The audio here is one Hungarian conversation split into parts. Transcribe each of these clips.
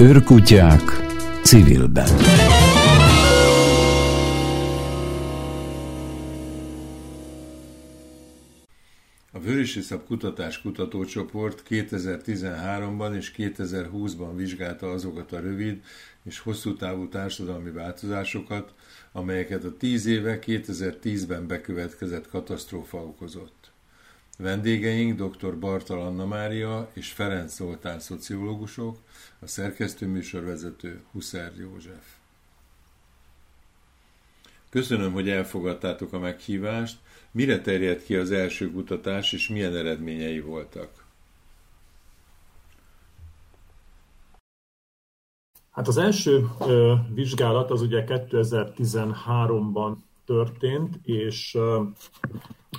Őrkutyák civilben. A Vörösiszap Kutatás Kutatócsoport 2013-ban és 2020-ban vizsgálta azokat a rövid és hosszú távú társadalmi változásokat, amelyeket a 10 éve 2010-ben bekövetkezett katasztrófa okozott. Vendégeink dr. Bartal Anna Mária és Ferenc Zoltán szociológusok, a szerkesztőműsorvezető Huszer József. Köszönöm, hogy elfogadtátok a meghívást. Mire terjedt ki az első kutatás, és milyen eredményei voltak? Hát az első ö, vizsgálat az ugye 2013-ban történt, és ö,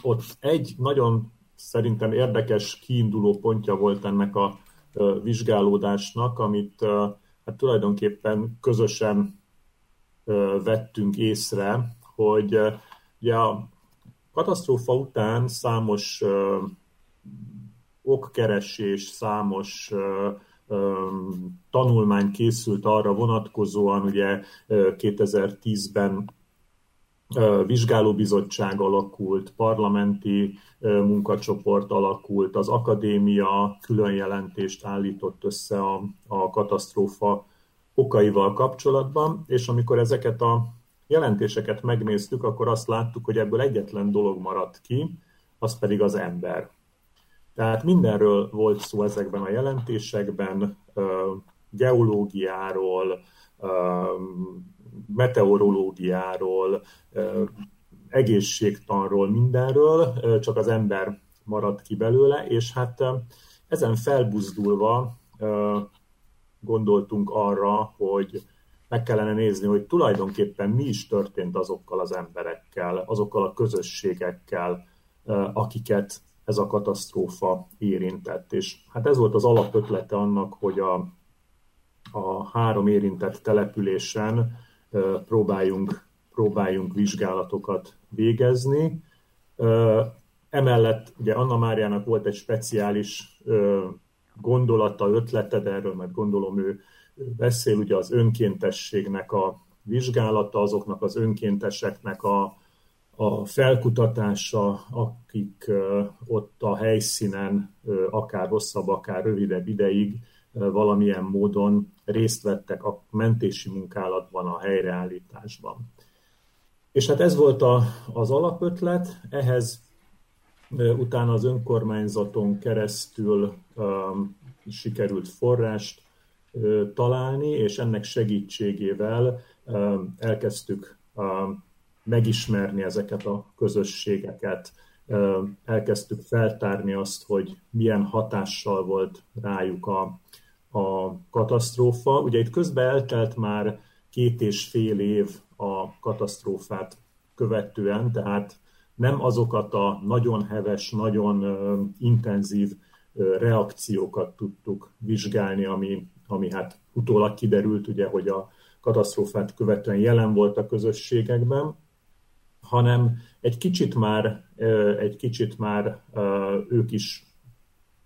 ott egy nagyon szerintem érdekes kiinduló pontja volt ennek a vizsgálódásnak, amit hát tulajdonképpen közösen vettünk észre, hogy ugye a katasztrófa után számos okkeresés, számos tanulmány készült arra vonatkozóan, ugye 2010-ben vizsgálóbizottság alakult, parlamenti munkacsoport alakult, az akadémia külön jelentést állított össze a, a katasztrófa okaival kapcsolatban, és amikor ezeket a jelentéseket megnéztük, akkor azt láttuk, hogy ebből egyetlen dolog maradt ki, az pedig az ember. Tehát mindenről volt szó ezekben a jelentésekben, geológiáról, meteorológiáról, egészségtanról, mindenről, csak az ember maradt ki belőle, és hát ezen felbuzdulva gondoltunk arra, hogy meg kellene nézni, hogy tulajdonképpen mi is történt azokkal az emberekkel, azokkal a közösségekkel, akiket ez a katasztrófa érintett. És hát ez volt az alapötlete annak, hogy a, a három érintett településen próbáljunk, próbáljunk vizsgálatokat végezni. Emellett ugye Anna Máriának volt egy speciális gondolata, ötlete, de erről majd gondolom ő beszél, ugye az önkéntességnek a vizsgálata, azoknak az önkénteseknek a, a felkutatása, akik ott a helyszínen akár hosszabb, akár rövidebb ideig valamilyen módon részt vettek a mentési munkálatban, a helyreállításban. És hát ez volt a, az alapötlet, ehhez utána az önkormányzaton keresztül um, sikerült forrást uh, találni, és ennek segítségével um, elkezdtük um, megismerni ezeket a közösségeket, elkezdtük feltárni azt, hogy milyen hatással volt rájuk a, a katasztrófa. Ugye itt közben eltelt már két és fél év a katasztrófát követően, tehát nem azokat a nagyon heves, nagyon intenzív reakciókat tudtuk vizsgálni, ami, ami hát utólag kiderült, ugye, hogy a katasztrófát követően jelen volt a közösségekben, hanem egy kicsit már, egy kicsit már ők is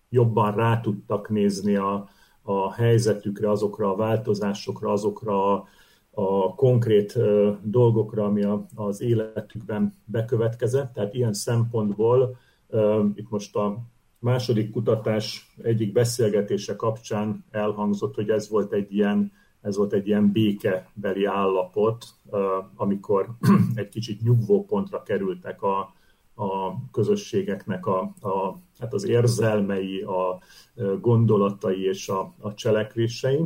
jobban rá tudtak nézni a, a helyzetükre, azokra a változásokra, azokra a, a konkrét dolgokra, ami a, az életükben bekövetkezett. Tehát ilyen szempontból itt most a második kutatás egyik beszélgetése kapcsán elhangzott, hogy ez volt egy ilyen ez volt egy ilyen békebeli állapot, amikor egy kicsit nyugvópontra kerültek a, a közösségeknek a, a, hát az érzelmei, a gondolatai és a, a cselekvései.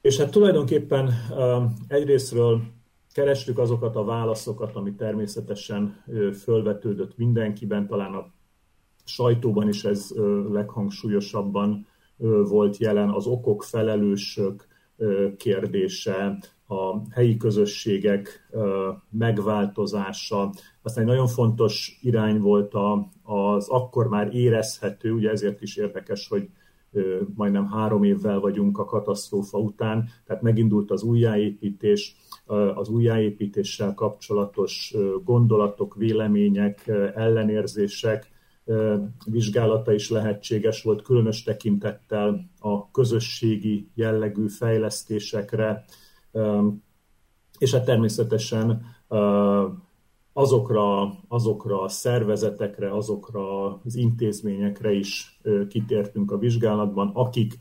És hát tulajdonképpen egyrésztről kerestük azokat a válaszokat, ami természetesen fölvetődött mindenkiben, talán a sajtóban is ez leghangsúlyosabban volt jelen, az okok, felelősök kérdése, a helyi közösségek megváltozása. Aztán egy nagyon fontos irány volt az akkor már érezhető, ugye ezért is érdekes, hogy majdnem három évvel vagyunk a katasztrófa után, tehát megindult az újjáépítés, az újjáépítéssel kapcsolatos gondolatok, vélemények, ellenérzések vizsgálata is lehetséges volt, különös tekintettel a közösségi jellegű fejlesztésekre, és hát természetesen azokra, azokra a szervezetekre, azokra az intézményekre is kitértünk a vizsgálatban, akik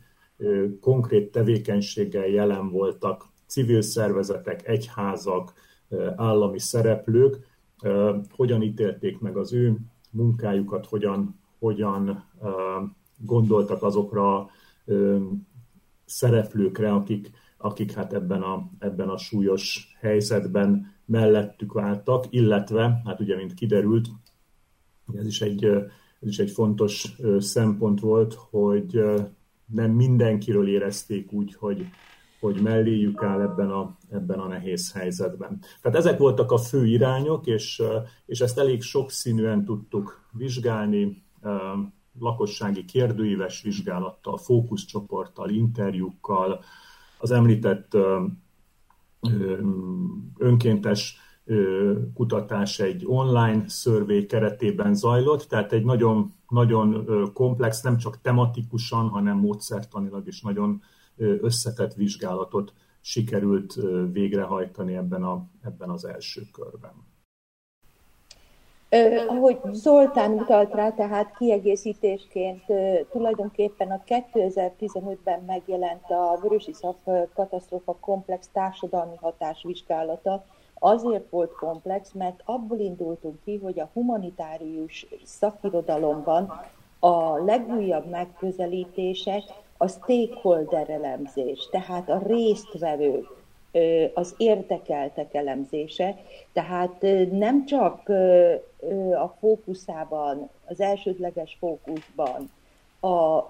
konkrét tevékenységgel jelen voltak, civil szervezetek, egyházak, állami szereplők, hogyan ítélték meg az ő munkájukat, hogyan, hogyan gondoltak azokra szereplőkre, akik, akik hát ebben a, ebben a súlyos helyzetben mellettük váltak, illetve, hát ugye, mint kiderült, ez is egy, ez is egy fontos szempont volt, hogy nem mindenkiről érezték úgy, hogy, hogy melléjük áll ebben a, ebben a nehéz helyzetben. Tehát ezek voltak a fő irányok, és, és ezt elég sokszínűen tudtuk vizsgálni, lakossági kérdőíves vizsgálattal, fókuszcsoporttal, interjúkkal, az említett önkéntes kutatás egy online szörvé keretében zajlott, tehát egy nagyon, nagyon komplex, nem csak tematikusan, hanem módszertanilag is nagyon összetett vizsgálatot sikerült végrehajtani ebben, a, ebben az első körben. Ahogy Zoltán utalt rá, tehát kiegészítésként tulajdonképpen a 2015-ben megjelent a Vörösiszap katasztrófa komplex társadalmi hatásvizsgálata, azért volt komplex, mert abból indultunk ki, hogy a humanitárius szakirodalomban a legújabb megközelítések a stakeholder elemzés, tehát a résztvevők, az érdekeltek elemzése, tehát nem csak a fókuszában, az elsődleges fókuszban a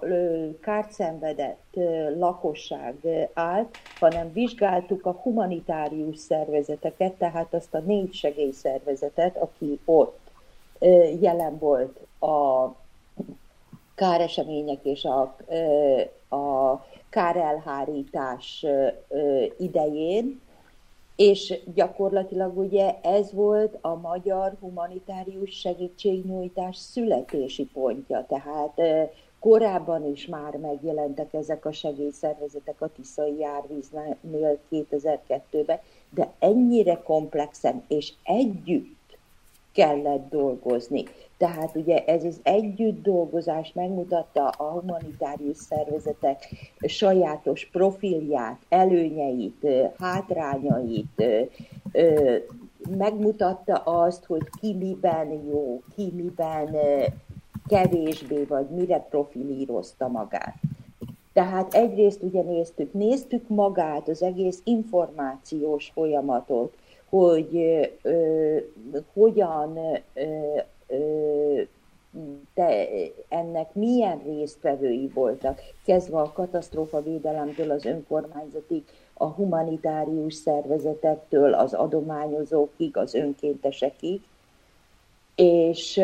kárt szenvedett lakosság állt, hanem vizsgáltuk a humanitárius szervezeteket, tehát azt a négy segélyszervezetet, aki ott jelen volt a káresemények és a, a kárelhárítás idején, és gyakorlatilag ugye ez volt a magyar humanitárius segítségnyújtás születési pontja, tehát korábban is már megjelentek ezek a segélyszervezetek a Tiszai Járvíznél 2002-ben, de ennyire komplexen és együtt kellett dolgozni. Tehát ugye ez az együtt dolgozás megmutatta a humanitárius szervezetek sajátos profilját, előnyeit, hátrányait, megmutatta azt, hogy ki miben jó, ki miben kevésbé, vagy mire profilírozta magát. Tehát egyrészt ugye néztük, néztük magát, az egész információs folyamatot, hogy ö, hogyan ö, de ennek milyen résztvevői voltak, kezdve a katasztrófavédelemtől az önkormányzatig, a humanitárius szervezetektől, az adományozókig, az önkéntesekig, és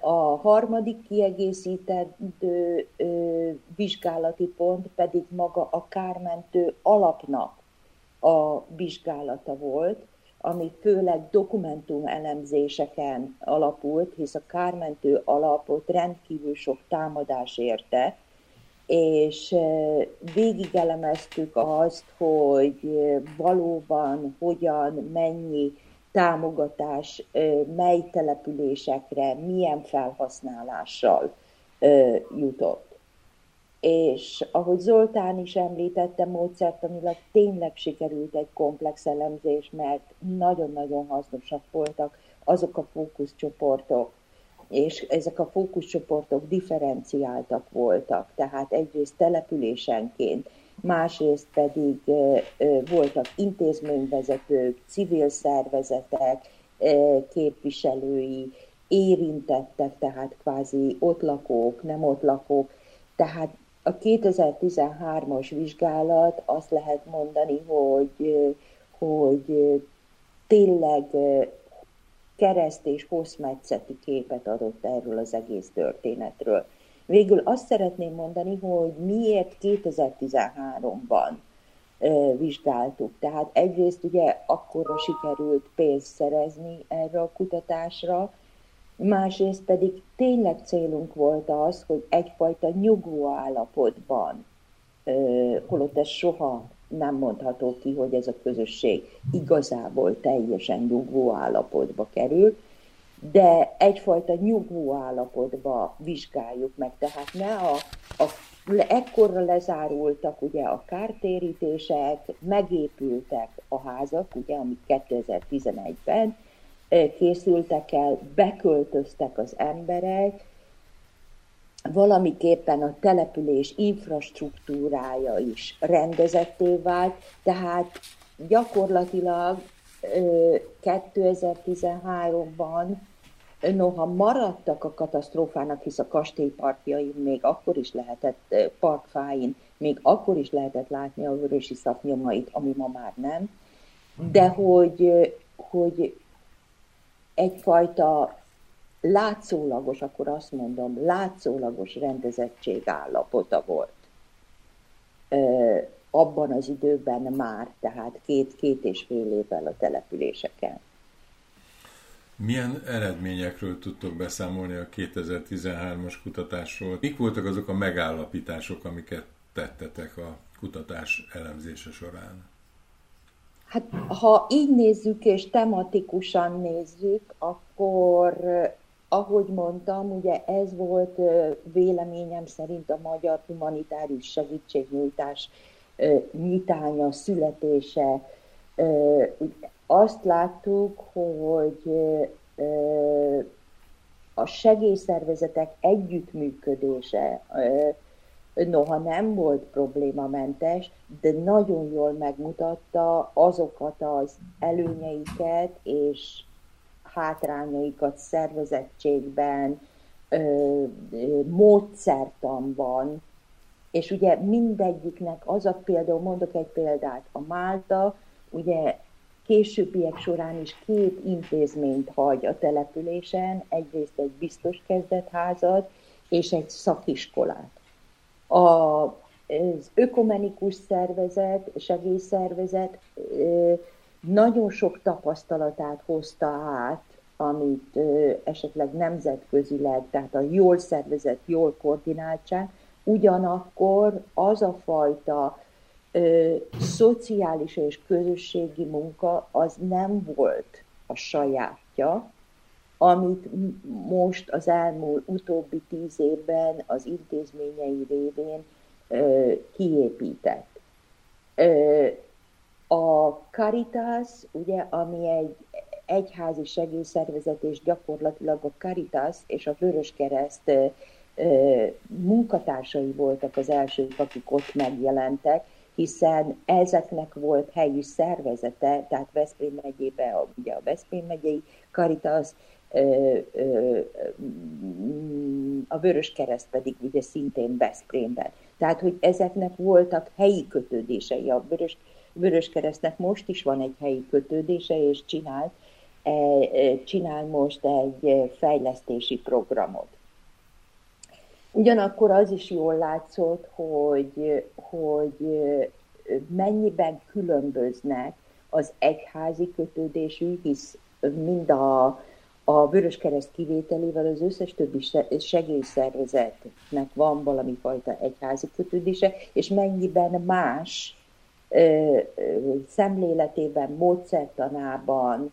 a harmadik kiegészítendő vizsgálati pont pedig maga a kármentő alapnak a vizsgálata volt, ami főleg dokumentum elemzéseken alapult, hisz a kármentő alapot rendkívül sok támadás érte, és végigelemeztük azt, hogy valóban hogyan, mennyi támogatás mely településekre, milyen felhasználással jutott és ahogy Zoltán is említette, módszertanilag tényleg sikerült egy komplex elemzés, mert nagyon-nagyon hasznosak voltak azok a fókuszcsoportok, és ezek a fókuszcsoportok differenciáltak voltak, tehát egyrészt településenként, másrészt pedig voltak intézményvezetők, civil szervezetek, képviselői, érintettek, tehát kvázi ott lakók, nem ott lakók, tehát a 2013-as vizsgálat azt lehet mondani, hogy, hogy tényleg kereszt és hosszmetszeti képet adott erről az egész történetről. Végül azt szeretném mondani, hogy miért 2013-ban vizsgáltuk. Tehát egyrészt ugye akkorra sikerült pénzt szerezni erre a kutatásra, másrészt pedig tényleg célunk volt az, hogy egyfajta nyugvó állapotban, holott ez soha nem mondható ki, hogy ez a közösség igazából teljesen nyugvó állapotba kerül, de egyfajta nyugvó állapotba vizsgáljuk meg, tehát ne a, a ekkorra lezárultak ugye a kártérítések, megépültek a házak, ugye, amik 2011-ben készültek el, beköltöztek az emberek, valamiképpen a település infrastruktúrája is rendezetté vált, tehát gyakorlatilag 2013-ban noha maradtak a katasztrófának, hisz a kastélyparkjain még akkor is lehetett, parkfáin, még akkor is lehetett látni a vörösi szapnyomait, ami ma már nem, de hogy, hogy egyfajta látszólagos, akkor azt mondom, látszólagos rendezettség állapota volt. Abban az időben már, tehát két-két és fél évvel a településeken. Milyen eredményekről tudtok beszámolni a 2013-as kutatásról? Mik voltak azok a megállapítások, amiket tettetek a kutatás elemzése során? Hát, ha így nézzük és tematikusan nézzük, akkor, ahogy mondtam, ugye ez volt véleményem szerint a magyar humanitárius segítségnyújtás nyitánya, születése, azt láttuk, hogy a segélyszervezetek együttműködése noha nem volt problémamentes, de nagyon jól megmutatta azokat az előnyeiket és hátrányaikat szervezettségben, módszertanban, és ugye mindegyiknek az a például, mondok egy példát, a Málta ugye későbbiek során is két intézményt hagy a településen, egyrészt egy biztos kezdetházat és egy szakiskolát. A, az ökumenikus szervezet, segélyszervezet nagyon sok tapasztalatát hozta át, amit esetleg nemzetközileg, tehát a jól szervezett, jól koordináltság, ugyanakkor az a fajta ö, szociális és közösségi munka az nem volt a sajátja, amit most az elmúlt utóbbi tíz évben az intézményei révén ö, kiépített. Ö, a Caritas, ugye, ami egy egyházi segélyszervezet, és gyakorlatilag a Caritas és a Vöröskereszt munkatársai voltak az elsők, akik ott megjelentek, hiszen ezeknek volt helyi szervezete, tehát Veszprém megyében, ugye a Veszprém megyei Caritas, a Vörös Kereszt pedig ugye szintén Veszprémben. Tehát, hogy ezeknek voltak helyi kötődései. A Vörös, Vörös Keresztnek most is van egy helyi kötődése, és csinál, e, csinál most egy fejlesztési programot. Ugyanakkor az is jól látszott, hogy, hogy mennyiben különböznek az egyházi kötődésű, hisz mind a, a Vöröskereszt kivételével az összes többi segélyszervezetnek van valami fajta egyházi kötődése, és mennyiben más ö, ö, szemléletében, módszertanában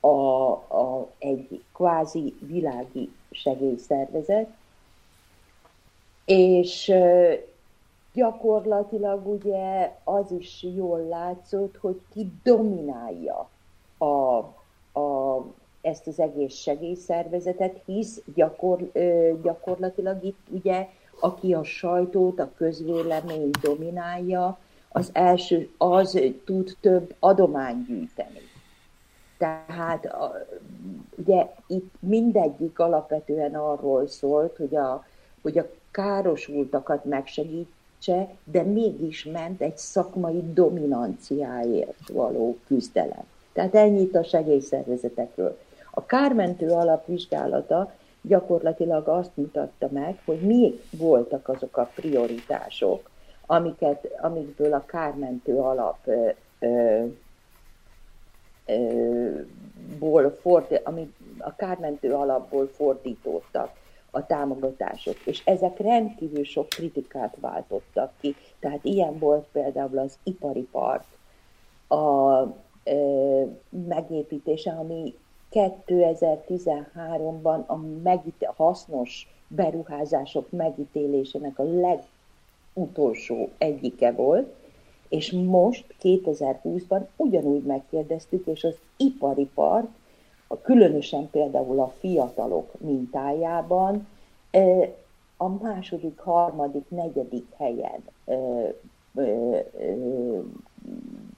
a, a, egy kvázi világi segélyszervezet, és gyakorlatilag ugye az is jól látszott, hogy ki dominálja a, ezt az egész segélyszervezetet, hisz gyakor, gyakorlatilag itt ugye, aki a sajtót, a közvélemény dominálja, az első, az tud több adományt gyűjteni. Tehát a, ugye itt mindegyik alapvetően arról szólt, hogy a, hogy a károsultakat megsegítse, de mégis ment egy szakmai dominanciáért való küzdelem. Tehát ennyit a segélyszervezetekről. A kármentő alapvizsgálata gyakorlatilag azt mutatta meg, hogy mi voltak azok a prioritások, amiket, amikből a kármentő alap ö, ö, ból ford, amit a kármentő alapból fordítódtak a támogatások, és ezek rendkívül sok kritikát váltottak ki. Tehát ilyen volt például az ipari part, a e, megépítése, ami 2013-ban a megít, hasznos beruházások megítélésének a legutolsó egyike volt, és most 2020-ban ugyanúgy megkérdeztük, és az ipari part, a különösen például a fiatalok mintájában a második, harmadik, negyedik helyen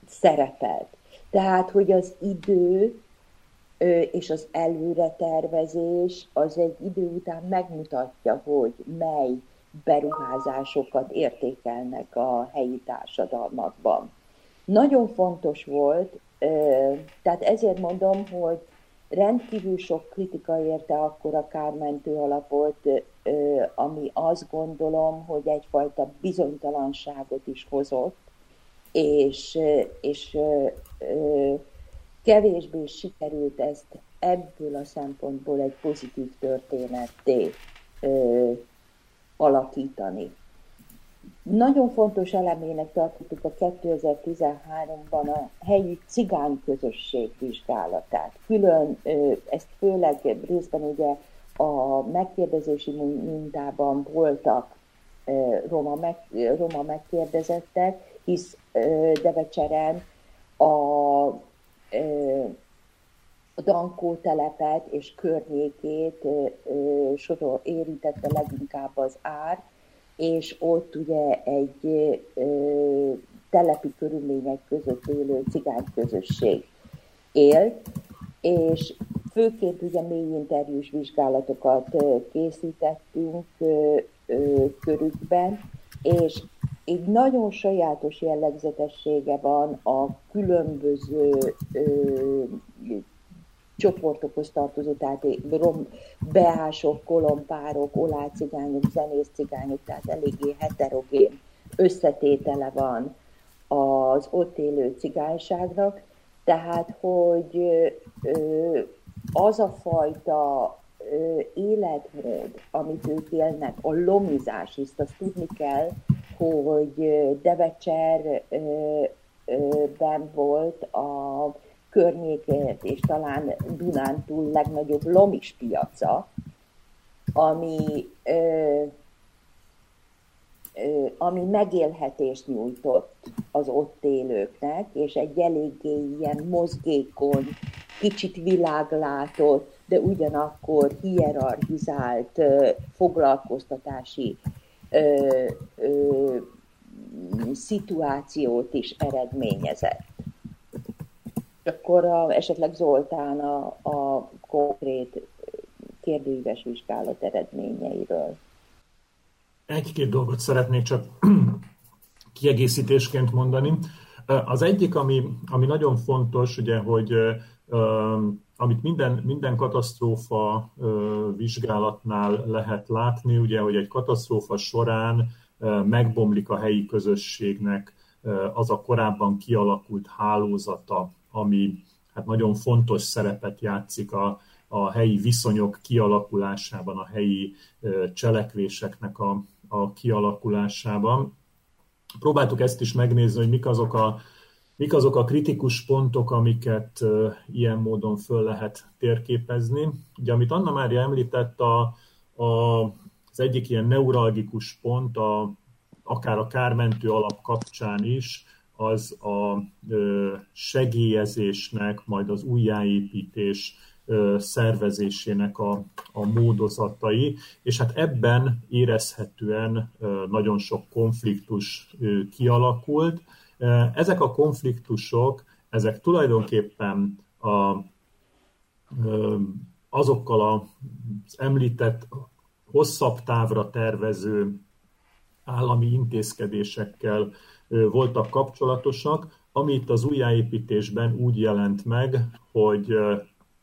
szerepelt. Tehát, hogy az idő és az előretervezés az egy idő után megmutatja, hogy mely beruházásokat értékelnek a helyi társadalmakban. Nagyon fontos volt, tehát ezért mondom, hogy rendkívül sok kritika érte akkor a kármentő alapot, ami azt gondolom, hogy egyfajta bizonytalanságot is hozott, és, és kevésbé sikerült ezt ebből a szempontból egy pozitív történetté alakítani. Nagyon fontos elemének tartottuk a 2013-ban a helyi cigány közösség vizsgálatát. Külön, ezt főleg részben ugye a megkérdezési mintában voltak roma, meg, roma megkérdezettek, hisz Devecseren a, a Dankó telepet és környékét sorol érintette leginkább az ár, és ott ugye egy telepi körülmények között élő cigány közösség élt, és főként ugye mély interjús vizsgálatokat készítettünk körükben, és egy nagyon sajátos jellegzetessége van a különböző ö, csoportokhoz tartozó, tehát rom, beások, kolompárok, olácigányok, zenészcigányok, tehát eléggé heterogén összetétele van az ott élő cigányságnak, tehát hogy az a fajta életmód, amit ők élnek, a lomizás, hisz azt tudni kell, hogy Devecserben volt a környéket, és talán Dunán túl legnagyobb lomis piaca, ami, ami megélhetést nyújtott az ott élőknek, és egy eléggé ilyen mozgékony, kicsit világlátott, de ugyanakkor hierarchizált foglalkoztatási ö, ö, szituációt is eredményezett akkor a, esetleg Zoltán a, a konkrét kérdőíves vizsgálat eredményeiről. Egy-két dolgot szeretnék csak kiegészítésként mondani. Az egyik, ami, ami nagyon fontos, ugye, hogy amit minden, minden katasztrófa vizsgálatnál lehet látni, ugye, hogy egy katasztrófa során megbomlik a helyi közösségnek az a korábban kialakult hálózata, ami hát nagyon fontos szerepet játszik a, a helyi viszonyok kialakulásában, a helyi cselekvéseknek a, a kialakulásában. Próbáltuk ezt is megnézni, hogy mik azok a, mik azok a kritikus pontok, amiket ilyen módon föl lehet térképezni. Ugye, amit Anna Mária említett, a, a, az egyik ilyen neuralgikus pont, a, akár a kármentő alap kapcsán is, az a segélyezésnek, majd az újjáépítés szervezésének a, a módozatai, és hát ebben érezhetően nagyon sok konfliktus kialakult. Ezek a konfliktusok, ezek tulajdonképpen a, azokkal az említett hosszabb távra tervező állami intézkedésekkel voltak kapcsolatosak, ami itt az újjáépítésben úgy jelent meg, hogy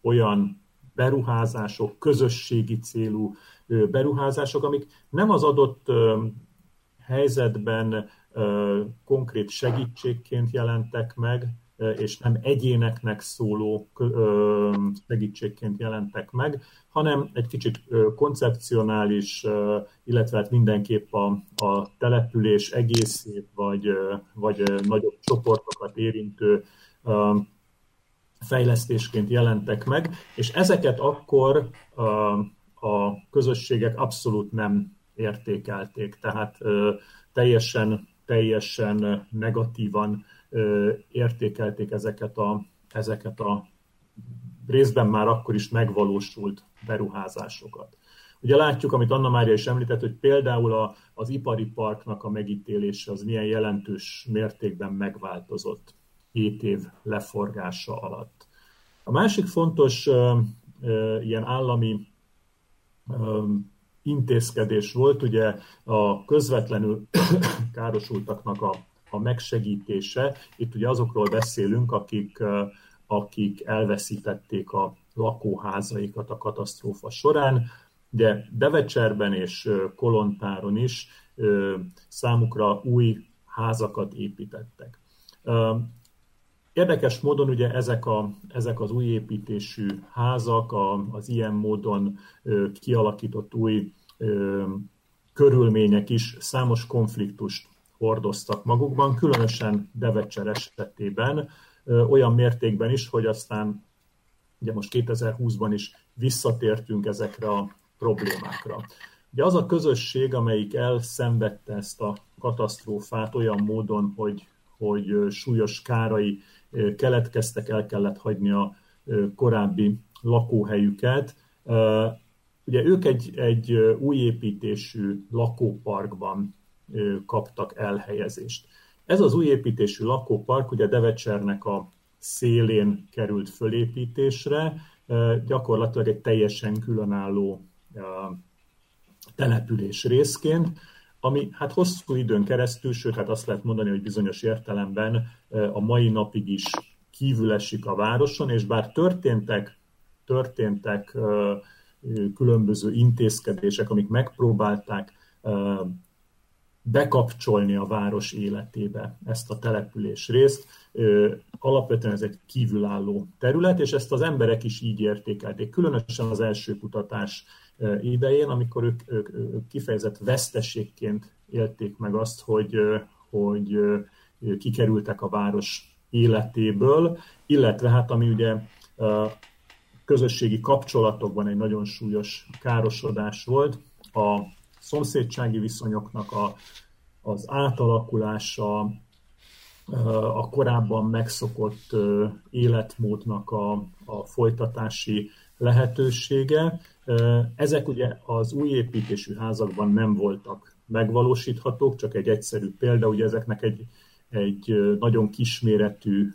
olyan beruházások, közösségi célú beruházások, amik nem az adott helyzetben konkrét segítségként jelentek meg, és nem egyéneknek szóló segítségként jelentek meg, hanem egy kicsit koncepcionális, illetve hát mindenképp a, a település egészét, vagy, vagy nagyobb csoportokat érintő fejlesztésként jelentek meg, és ezeket akkor a közösségek abszolút nem értékelték, tehát teljesen, teljesen negatívan értékelték ezeket a, ezeket a részben már akkor is megvalósult beruházásokat. Ugye látjuk, amit Anna Mária is említett, hogy például a, az ipari parknak a megítélése az milyen jelentős mértékben megváltozott 7 év leforgása alatt. A másik fontos uh, uh, ilyen állami uh, intézkedés volt ugye a közvetlenül károsultaknak a, a megsegítése. Itt ugye azokról beszélünk, akik, akik elveszítették a lakóházaikat a katasztrófa során, de Devecserben és Kolontáron is számukra új házakat építettek. Érdekes módon ugye ezek, a, ezek az új építésű házak, a, az ilyen módon kialakított új körülmények is számos konfliktust hordoztak magukban, különösen Devecser esetében olyan mértékben is, hogy aztán ugye most 2020-ban is visszatértünk ezekre a problémákra. Ugye az a közösség, amelyik elszenvedte ezt a katasztrófát olyan módon, hogy, hogy súlyos kárai keletkeztek, el kellett hagyni a korábbi lakóhelyüket. Ugye ők egy, egy új építésű lakóparkban kaptak elhelyezést. Ez az új építésű lakópark ugye Devecsernek a szélén került fölépítésre, gyakorlatilag egy teljesen különálló település részként, ami hát hosszú időn keresztül, sőt, hát azt lehet mondani, hogy bizonyos értelemben a mai napig is kívül esik a városon, és bár történtek, történtek különböző intézkedések, amik megpróbálták bekapcsolni a város életébe ezt a település részt. Alapvetően ez egy kívülálló terület, és ezt az emberek is így értékelték. Különösen az első kutatás idején, amikor ők, ők, ők kifejezett veszteségként élték meg azt, hogy, hogy kikerültek a város életéből, illetve hát ami ugye közösségi kapcsolatokban egy nagyon súlyos károsodás volt, a szomszédsági viszonyoknak a, az átalakulása, a korábban megszokott életmódnak a, a folytatási lehetősége. Ezek ugye az új építésű házakban nem voltak megvalósíthatók, csak egy egyszerű példa, ugye ezeknek egy, egy nagyon kisméretű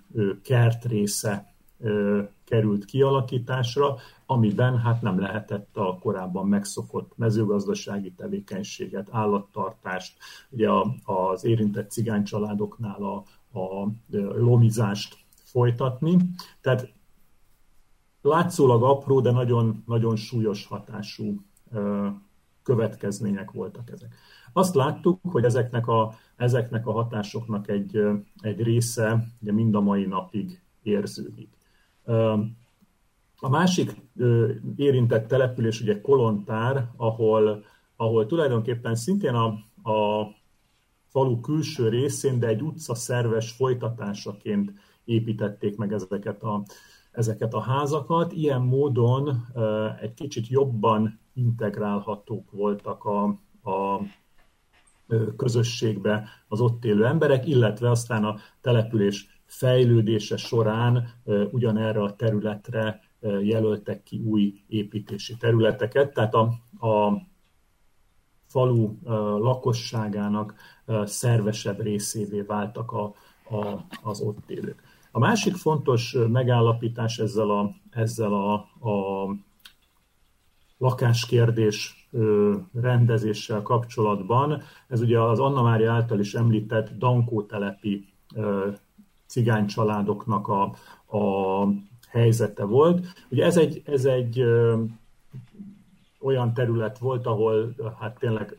kertrésze került kialakításra, amiben hát nem lehetett a korábban megszokott mezőgazdasági tevékenységet, állattartást, ugye az érintett cigánycsaládoknál a, a lomizást folytatni. Tehát látszólag apró, de nagyon, nagyon súlyos hatású következmények voltak ezek. Azt láttuk, hogy ezeknek a, ezeknek a hatásoknak egy, egy része ugye mind a mai napig érződik. A másik érintett település ugye Kolontár, ahol, ahol tulajdonképpen szintén a, a falu külső részén, de egy utca szerves folytatásaként építették meg ezeket a, ezeket a házakat. Ilyen módon egy kicsit jobban integrálhatók voltak a, a közösségbe az ott élő emberek, illetve aztán a település fejlődése során ugyanerre a területre jelöltek ki új építési területeket, tehát a, a falu lakosságának szervesebb részévé váltak a, a, az ott élők. A másik fontos megállapítás ezzel a, ezzel a, a lakáskérdés rendezéssel kapcsolatban, ez ugye az Anna Mária által is említett Dankó telepi cigány családoknak a, a helyzete volt. Ugye ez egy, ez egy olyan terület volt, ahol hát tényleg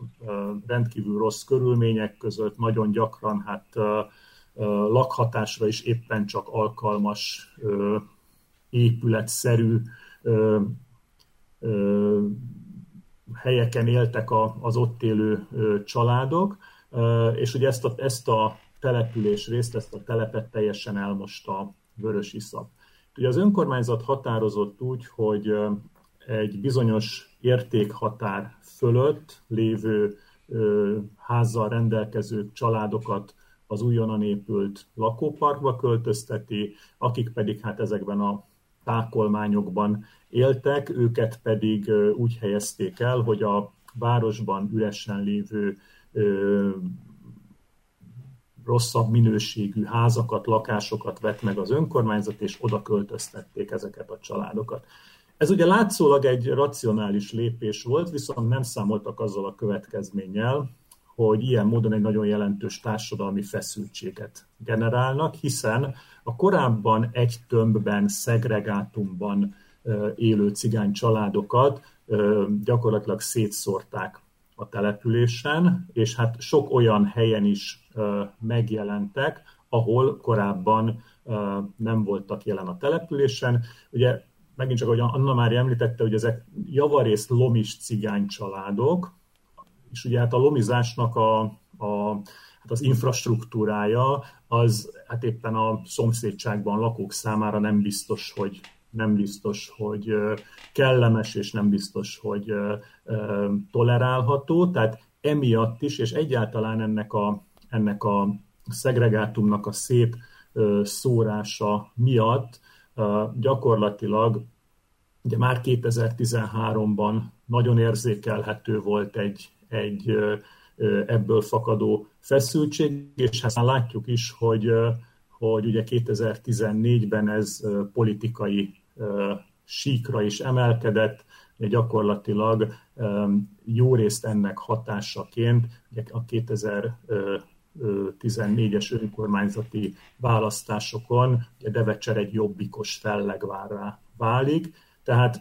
rendkívül rossz körülmények között nagyon gyakran hát lakhatásra is éppen csak alkalmas épületszerű helyeken éltek az ott élő családok, és ugye ezt a, ezt a település részt, ezt a telepet teljesen elmosta vörös iszap. Ugye az önkormányzat határozott úgy, hogy egy bizonyos értékhatár fölött lévő házzal rendelkező családokat az újonnan épült lakóparkba költözteti, akik pedig hát ezekben a tákolmányokban éltek, őket pedig úgy helyezték el, hogy a városban üresen lévő rosszabb minőségű házakat, lakásokat vett meg az önkormányzat, és oda költöztették ezeket a családokat. Ez ugye látszólag egy racionális lépés volt, viszont nem számoltak azzal a következménnyel, hogy ilyen módon egy nagyon jelentős társadalmi feszültséget generálnak, hiszen a korábban egy tömbben, szegregátumban élő cigány családokat gyakorlatilag szétszórták a településen, és hát sok olyan helyen is megjelentek, ahol korábban nem voltak jelen a településen. Ugye megint csak, ahogy Anna már említette, hogy ezek javarészt lomis cigány családok, és ugye hát a lomizásnak a, a, hát az infrastruktúrája az hát éppen a szomszédságban lakók számára nem biztos, hogy nem biztos, hogy kellemes, és nem biztos, hogy tolerálható. Tehát emiatt is, és egyáltalán ennek a, ennek a szegregátumnak a szép szórása miatt gyakorlatilag ugye már 2013-ban nagyon érzékelhető volt egy, egy ebből fakadó feszültség, és hát látjuk is, hogy, hogy ugye 2014-ben ez politikai síkra is emelkedett, gyakorlatilag jó részt ennek hatásaként a 2014-es önkormányzati választásokon Devecser egy jobbikos fellegvárrá válik. Tehát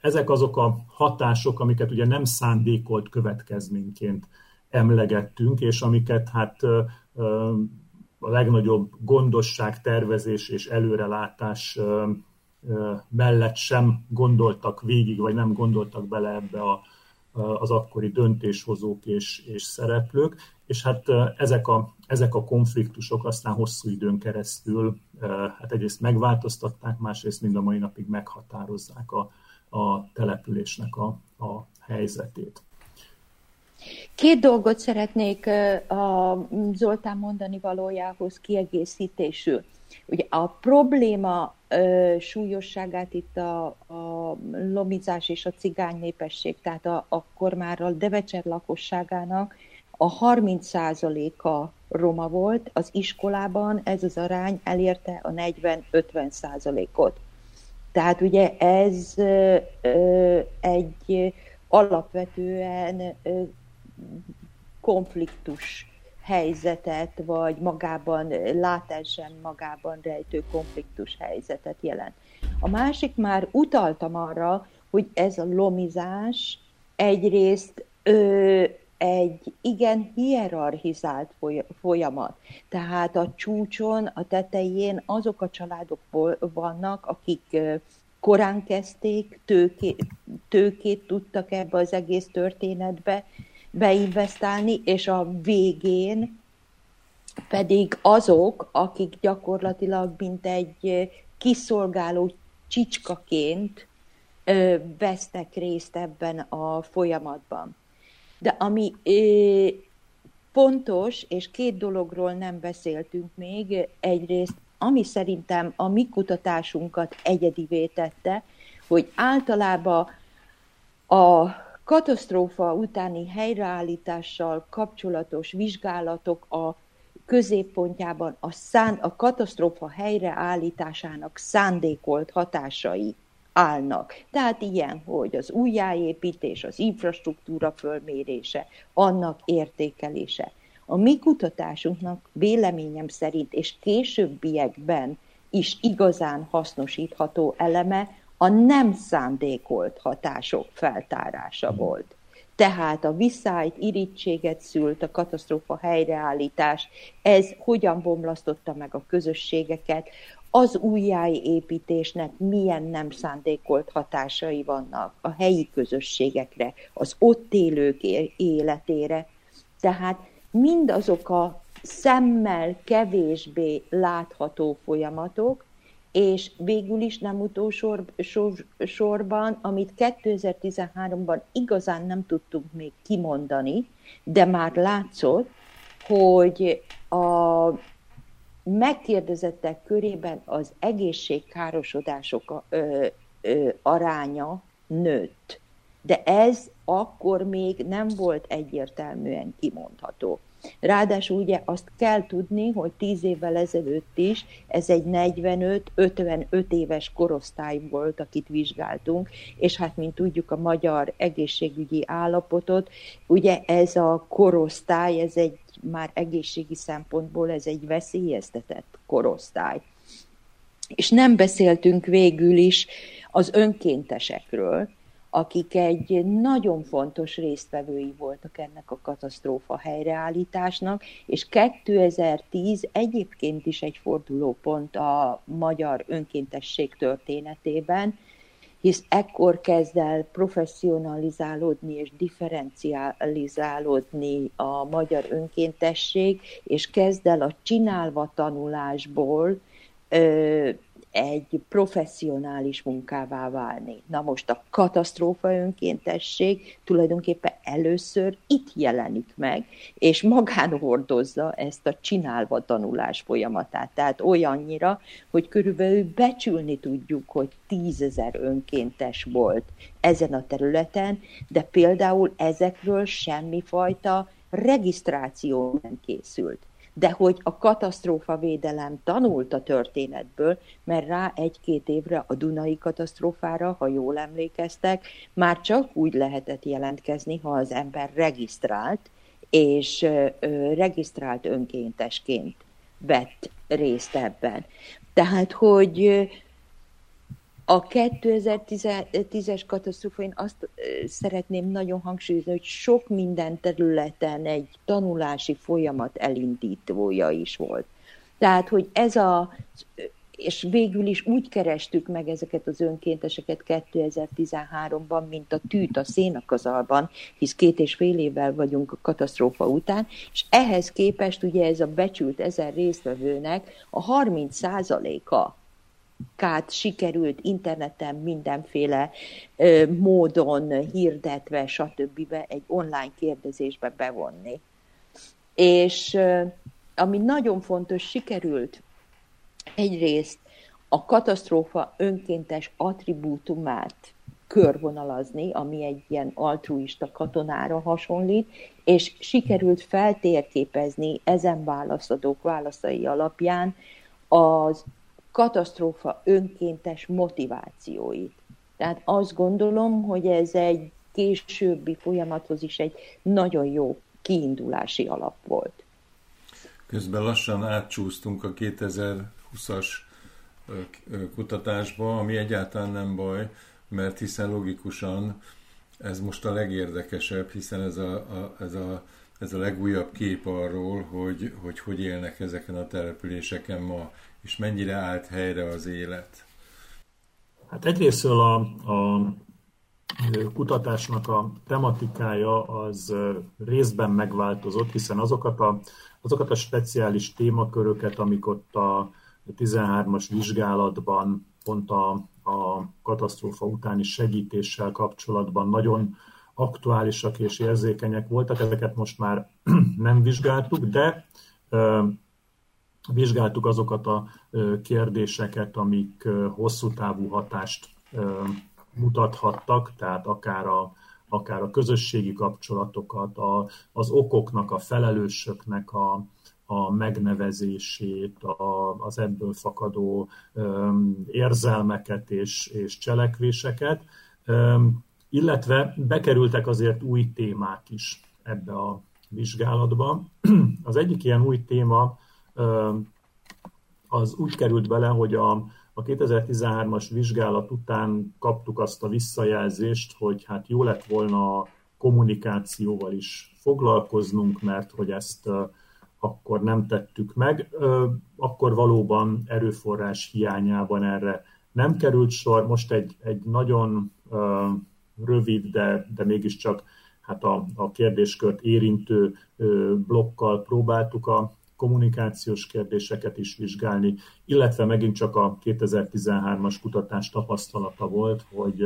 ezek azok a hatások, amiket ugye nem szándékolt következményként emlegettünk, és amiket hát a legnagyobb gondosság, tervezés és előrelátás mellett sem gondoltak végig, vagy nem gondoltak bele ebbe a, az akkori döntéshozók és, és szereplők, és hát ezek a, ezek a konfliktusok aztán hosszú időn keresztül hát egyrészt megváltoztatták, másrészt mind a mai napig meghatározzák a, a településnek a, a helyzetét. Két dolgot szeretnék a Zoltán mondani valójához kiegészítésül. Ugye a probléma súlyosságát itt a, a lomizás és a cigány népesség, tehát a, akkor már a Devecser lakosságának a 30%-a roma volt, az iskolában ez az arány elérte a 40-50%-ot. Tehát ugye ez egy alapvetően konfliktus helyzetet, vagy magában, látásán magában rejtő konfliktus helyzetet jelent. A másik már utaltam arra, hogy ez a lomizás egyrészt egy igen hierarchizált folyamat. Tehát a csúcson, a tetején azok a családok vannak, akik korán kezdték, tőkét, tőkét tudtak ebbe az egész történetbe beinvestálni, és a végén pedig azok, akik gyakorlatilag mint egy kiszolgáló csicskaként vesztek részt ebben a folyamatban. De ami pontos, és két dologról nem beszéltünk még, egyrészt, ami szerintem a mi kutatásunkat egyedivé tette, hogy általában a katasztrófa utáni helyreállítással kapcsolatos vizsgálatok a középpontjában a, szán, a katasztrófa helyreállításának szándékolt hatásai állnak. Tehát ilyen, hogy az újjáépítés, az infrastruktúra fölmérése, annak értékelése. A mi kutatásunknak véleményem szerint és későbbiekben is igazán hasznosítható eleme a nem szándékolt hatások feltárása volt. Tehát a viszályt, irítséget szült, a katasztrófa helyreállítás, ez hogyan bomlasztotta meg a közösségeket, az újjáépítésnek milyen nem szándékolt hatásai vannak a helyi közösségekre, az ott élők életére. Tehát mindazok a szemmel kevésbé látható folyamatok, és végül is nem utolsó sor, sorban, amit 2013-ban igazán nem tudtunk még kimondani, de már látszott, hogy a megkérdezettek körében az egészségkárosodások ö, ö, aránya nőtt. De ez akkor még nem volt egyértelműen kimondható. Ráadásul ugye azt kell tudni, hogy tíz évvel ezelőtt is ez egy 45-55 éves korosztály volt, akit vizsgáltunk, és hát mint tudjuk a magyar egészségügyi állapotot, ugye ez a korosztály, ez egy már egészségi szempontból ez egy veszélyeztetett korosztály. És nem beszéltünk végül is az önkéntesekről, akik egy nagyon fontos résztvevői voltak ennek a katasztrófa helyreállításnak, és 2010 egyébként is egy fordulópont a magyar önkéntesség történetében, hisz ekkor kezd el professzionalizálódni és differencializálódni a magyar önkéntesség, és kezd el a csinálva tanulásból ö, egy professzionális munkává válni. Na most a katasztrófa önkéntesség tulajdonképpen először itt jelenik meg, és magán hordozza ezt a csinálva tanulás folyamatát. Tehát olyannyira, hogy körülbelül becsülni tudjuk, hogy tízezer önkéntes volt ezen a területen, de például ezekről semmifajta regisztráció nem készült de hogy a katasztrófa védelem tanult a történetből, mert rá egy-két évre a Dunai katasztrófára, ha jól emlékeztek, már csak úgy lehetett jelentkezni, ha az ember regisztrált, és regisztrált önkéntesként vett részt ebben. Tehát, hogy a 2010-es katasztrófa, én azt szeretném nagyon hangsúlyozni, hogy sok minden területen egy tanulási folyamat elindítója is volt. Tehát, hogy ez a, és végül is úgy kerestük meg ezeket az önkénteseket 2013-ban, mint a tűt a szénakazalban, hisz két és fél évvel vagyunk a katasztrófa után, és ehhez képest ugye ez a becsült ezer résztvevőnek a 30 százaléka kát sikerült interneten mindenféle ö, módon hirdetve, stb. egy online kérdezésbe bevonni. És ö, ami nagyon fontos, sikerült egyrészt a katasztrófa önkéntes attribútumát körvonalazni, ami egy ilyen altruista katonára hasonlít, és sikerült feltérképezni ezen válaszadók válaszai alapján az katasztrófa önkéntes motivációit. Tehát azt gondolom, hogy ez egy későbbi folyamathoz is egy nagyon jó kiindulási alap volt. Közben lassan átcsúsztunk a 2020-as kutatásba, ami egyáltalán nem baj, mert hiszen logikusan ez most a legérdekesebb, hiszen ez a, a, ez a, ez a legújabb kép arról, hogy, hogy hogy élnek ezeken a településeken ma és mennyire állt helyre az élet? Hát egyrésztől a, a kutatásnak a tematikája az részben megváltozott, hiszen azokat a, azokat a speciális témaköröket, amik ott a 13-as vizsgálatban pont a, a katasztrófa utáni segítéssel kapcsolatban nagyon aktuálisak és érzékenyek voltak, ezeket most már nem vizsgáltuk, de vizsgáltuk azokat a kérdéseket, amik hosszú távú hatást mutathattak, tehát akár a, akár a közösségi kapcsolatokat, a, az okoknak, a felelősöknek a, a megnevezését, a, az ebből fakadó érzelmeket és, és cselekvéseket, illetve bekerültek azért új témák is ebbe a vizsgálatba. Az egyik ilyen új téma az úgy került bele, hogy a, a 2013-as vizsgálat után kaptuk azt a visszajelzést, hogy hát jó lett volna kommunikációval is foglalkoznunk, mert hogy ezt akkor nem tettük meg, akkor valóban erőforrás hiányában erre nem került sor. Most egy, egy nagyon rövid, de, de mégiscsak hát a, a kérdéskört érintő blokkal próbáltuk a kommunikációs kérdéseket is vizsgálni, illetve megint csak a 2013-as kutatás tapasztalata volt, hogy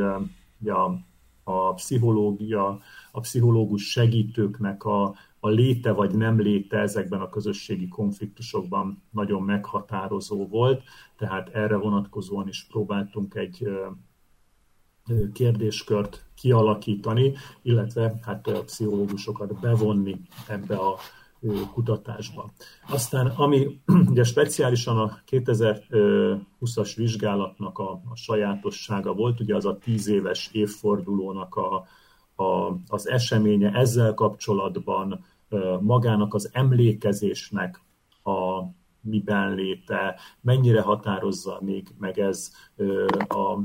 a, a pszichológia, a pszichológus segítőknek a, a léte vagy nem léte ezekben a közösségi konfliktusokban nagyon meghatározó volt, tehát erre vonatkozóan is próbáltunk egy kérdéskört kialakítani, illetve hát a pszichológusokat bevonni ebbe a kutatásba. Aztán ami ugye speciálisan a 2020-as vizsgálatnak a, a sajátossága volt, ugye az a tíz éves évfordulónak a, a, az eseménye ezzel kapcsolatban magának az emlékezésnek a miben léte, mennyire határozza még meg ez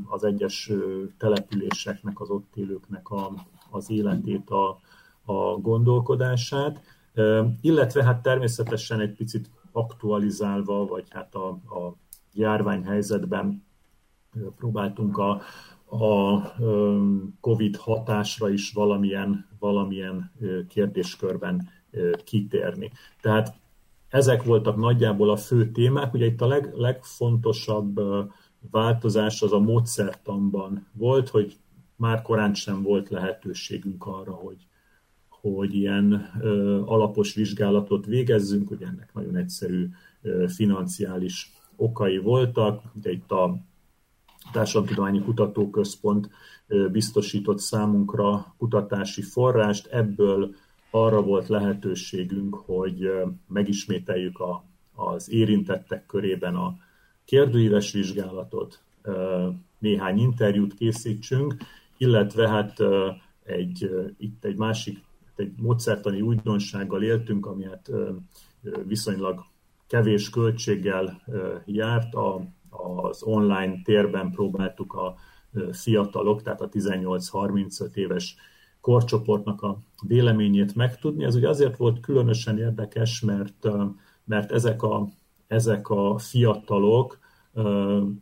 az egyes településeknek, az ott élőknek a, az életét, a, a gondolkodását, illetve hát természetesen egy picit aktualizálva, vagy hát a, a járványhelyzetben próbáltunk a, a COVID hatásra is valamilyen, valamilyen kérdéskörben kitérni. Tehát ezek voltak nagyjából a fő témák. Ugye itt a leg, legfontosabb változás az a módszertanban volt, hogy már korán sem volt lehetőségünk arra, hogy, hogy ilyen ö, alapos vizsgálatot végezzünk, ugye ennek nagyon egyszerű ö, financiális okai voltak. Ugye itt a Társadalomtudományi Kutatóközpont ö, biztosított számunkra kutatási forrást, ebből arra volt lehetőségünk, hogy megismételjük a, az érintettek körében a kérdőíves vizsgálatot, néhány interjút készítsünk, illetve hát egy, itt egy másik, egy módszertani újdonsággal éltünk, ami hát viszonylag kevés költséggel járt, a, az online térben próbáltuk a fiatalok, tehát a 18-35 éves korcsoportnak a véleményét megtudni. Ez ugye azért volt különösen érdekes, mert, mert ezek, a, ezek a fiatalok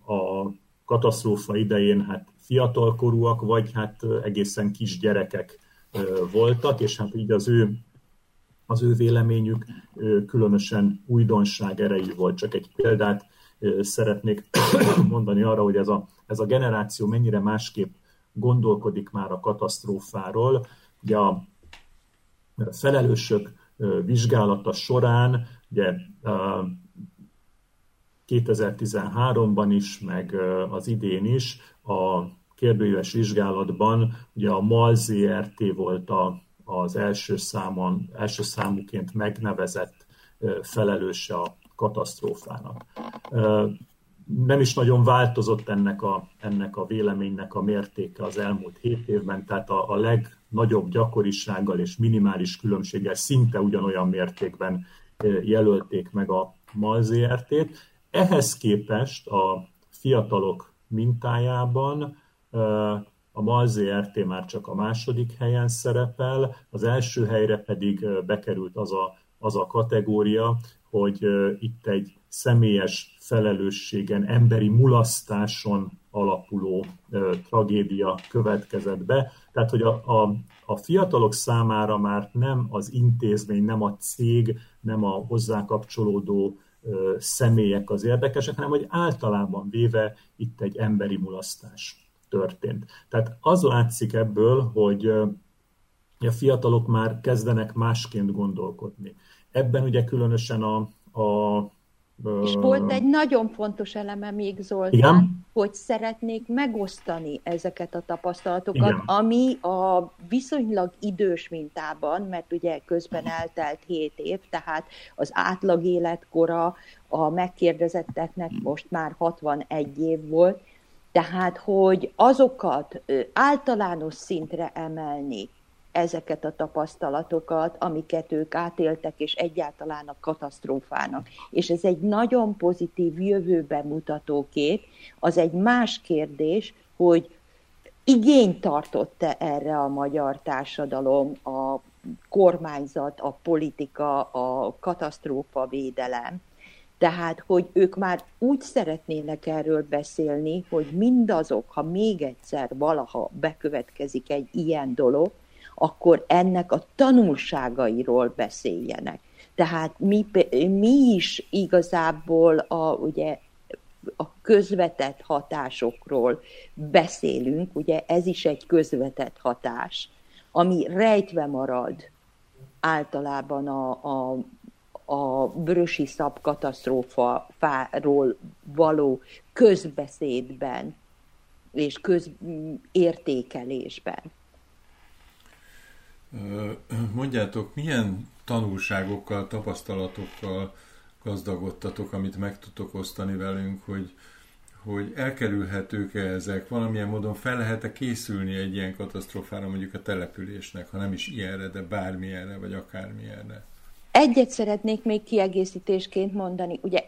a katasztrófa idején hát fiatalkorúak, vagy hát egészen kis gyerekek voltak, és hát így az ő, az ő véleményük különösen újdonság erejű volt. Csak egy példát szeretnék mondani arra, hogy ez a, ez a generáció mennyire másképp gondolkodik már a katasztrófáról. Ugye a felelősök vizsgálata során, ugye 2013-ban is, meg az idén is a kérdőíves vizsgálatban ugye a MAL ZRT volt a, az első, számon, első számuként megnevezett felelőse a katasztrófának nem is nagyon változott ennek a, ennek a véleménynek a mértéke az elmúlt hét évben, tehát a, a legnagyobb gyakorisággal és minimális különbséggel szinte ugyanolyan mértékben jelölték meg a MAL ZRT-t. Ehhez képest a fiatalok mintájában a MAL ZRT már csak a második helyen szerepel, az első helyre pedig bekerült az a, az a kategória, hogy itt egy személyes felelősségen, emberi mulasztáson alapuló tragédia következett be. Tehát, hogy a, a, a fiatalok számára már nem az intézmény, nem a cég, nem a hozzá kapcsolódó ö, személyek az érdekesek, hanem hogy általában véve itt egy emberi mulasztás történt. Tehát az látszik ebből, hogy a fiatalok már kezdenek másként gondolkodni. Ebben ugye különösen a, a és volt egy nagyon fontos eleme még, Zoltán, Igen? hogy szeretnék megosztani ezeket a tapasztalatokat, Igen. ami a viszonylag idős mintában, mert ugye közben eltelt 7 év, tehát az átlag életkora a megkérdezetteknek most már 61 év volt, tehát hogy azokat általános szintre emelni, ezeket a tapasztalatokat, amiket ők átéltek, és egyáltalán a katasztrófának. És ez egy nagyon pozitív jövőbe mutató kép. Az egy más kérdés, hogy igényt tartott erre a magyar társadalom, a kormányzat, a politika, a katasztrófa védelem. Tehát, hogy ők már úgy szeretnének erről beszélni, hogy mindazok, ha még egyszer valaha bekövetkezik egy ilyen dolog, akkor ennek a tanulságairól beszéljenek. Tehát mi, mi is igazából a, ugye, a közvetett hatásokról beszélünk, ugye ez is egy közvetett hatás, ami rejtve marad általában a, a, a Brösi szab katasztrófáról való közbeszédben és közértékelésben. Mondjátok, milyen tanulságokkal, tapasztalatokkal gazdagodtatok, amit meg tudtok osztani velünk, hogy, hogy elkerülhetők-e ezek, valamilyen módon fel lehet-e készülni egy ilyen katasztrófára, mondjuk a településnek, ha nem is ilyenre, de bármilyenre, vagy akármilyenre? Egyet szeretnék még kiegészítésként mondani. Ugye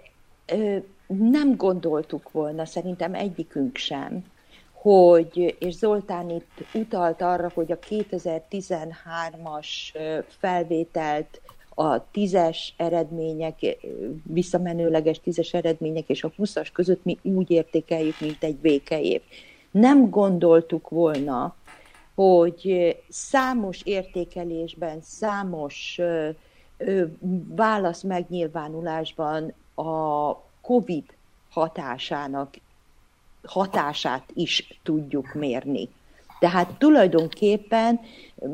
nem gondoltuk volna, szerintem egyikünk sem, hogy, és Zoltán itt utalt arra, hogy a 2013-as felvételt a tízes eredmények, visszamenőleges tízes eredmények és a 20-as között mi úgy értékeljük, mint egy békeév. Nem gondoltuk volna, hogy számos értékelésben, számos válasz megnyilvánulásban a COVID hatásának hatását is tudjuk mérni. Tehát tulajdonképpen,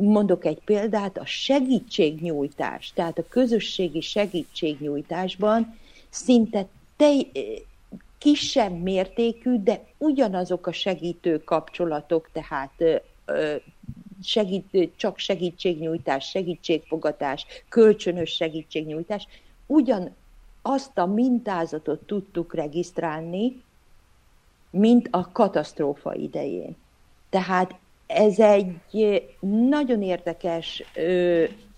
mondok egy példát, a segítségnyújtás, tehát a közösségi segítségnyújtásban szinte te, kisebb mértékű, de ugyanazok a segítő kapcsolatok, tehát segít, csak segítségnyújtás, segítségfogatás, kölcsönös segítségnyújtás, ugyan azt a mintázatot tudtuk regisztrálni, mint a katasztrófa idején. Tehát ez egy nagyon érdekes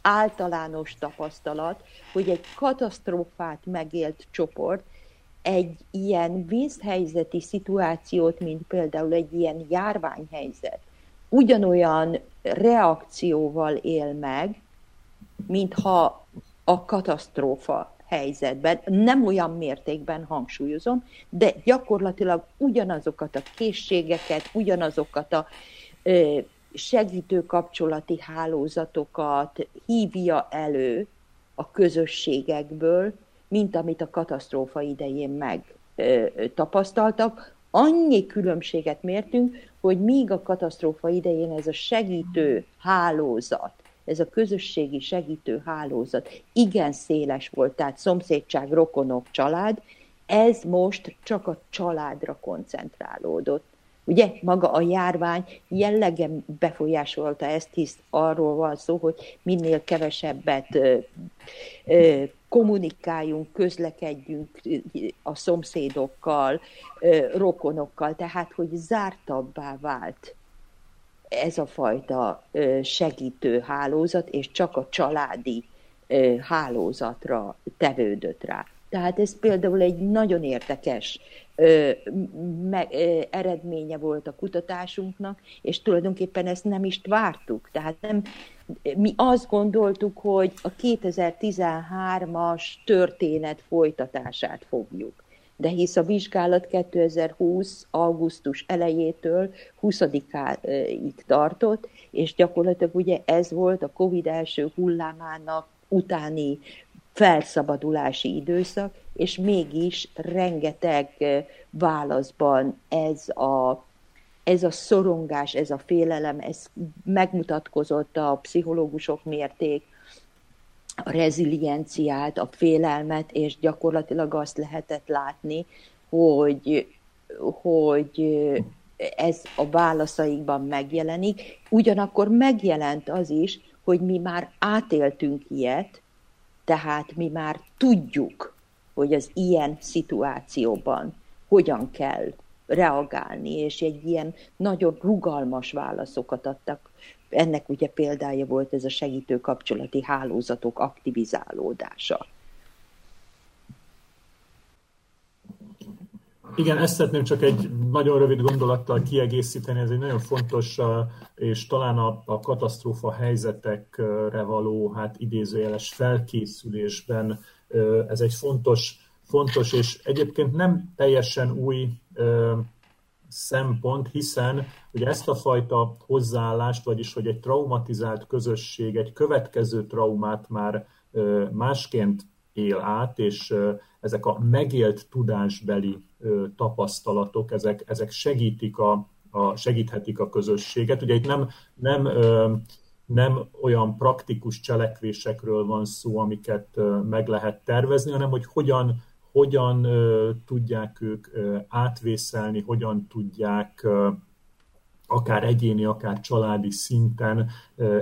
általános tapasztalat, hogy egy katasztrófát megélt csoport egy ilyen vízhelyzeti szituációt, mint például egy ilyen járványhelyzet, ugyanolyan reakcióval él meg, mintha a katasztrófa helyzetben, nem olyan mértékben hangsúlyozom, de gyakorlatilag ugyanazokat a készségeket, ugyanazokat a segítő kapcsolati hálózatokat hívja elő a közösségekből, mint amit a katasztrófa idején meg tapasztaltak. Annyi különbséget mértünk, hogy míg a katasztrófa idején ez a segítő hálózat ez a közösségi segítő hálózat igen széles volt, tehát szomszédság, rokonok, család, ez most csak a családra koncentrálódott. Ugye maga a járvány jellegem befolyásolta ezt, hisz arról van szó, hogy minél kevesebbet ö, ö, kommunikáljunk, közlekedjünk a szomszédokkal, rokonokkal, tehát hogy zártabbá vált ez a fajta segítő hálózat, és csak a családi hálózatra tevődött rá. Tehát ez például egy nagyon érdekes me, eredménye volt a kutatásunknak, és tulajdonképpen ezt nem is vártuk. Tehát nem, mi azt gondoltuk, hogy a 2013-as történet folytatását fogjuk de hisz a vizsgálat 2020. augusztus elejétől 20-ig tartott, és gyakorlatilag ugye ez volt a COVID első hullámának utáni felszabadulási időszak, és mégis rengeteg válaszban ez a, ez a szorongás, ez a félelem, ez megmutatkozott a pszichológusok mérték, a rezilienciát, a félelmet, és gyakorlatilag azt lehetett látni, hogy, hogy ez a válaszaikban megjelenik. Ugyanakkor megjelent az is, hogy mi már átéltünk ilyet, tehát mi már tudjuk, hogy az ilyen szituációban hogyan kell reagálni, és egy ilyen nagyon rugalmas válaszokat adtak ennek ugye példája volt ez a segítő kapcsolati hálózatok aktivizálódása. Igen, ezt szeretném csak egy nagyon rövid gondolattal kiegészíteni, ez egy nagyon fontos, és talán a, a katasztrófa helyzetekre való hát idézőjeles felkészülésben ez egy fontos, fontos és egyébként nem teljesen új szempont, hiszen ugye ezt a fajta hozzáállást, vagyis hogy egy traumatizált közösség egy következő traumát már másként él át, és ezek a megélt tudásbeli tapasztalatok, ezek, ezek segítik a, a, segíthetik a közösséget. Ugye itt nem, nem, nem olyan praktikus cselekvésekről van szó, amiket meg lehet tervezni, hanem hogy hogyan, hogyan tudják ők átvészelni, hogyan tudják akár egyéni, akár családi szinten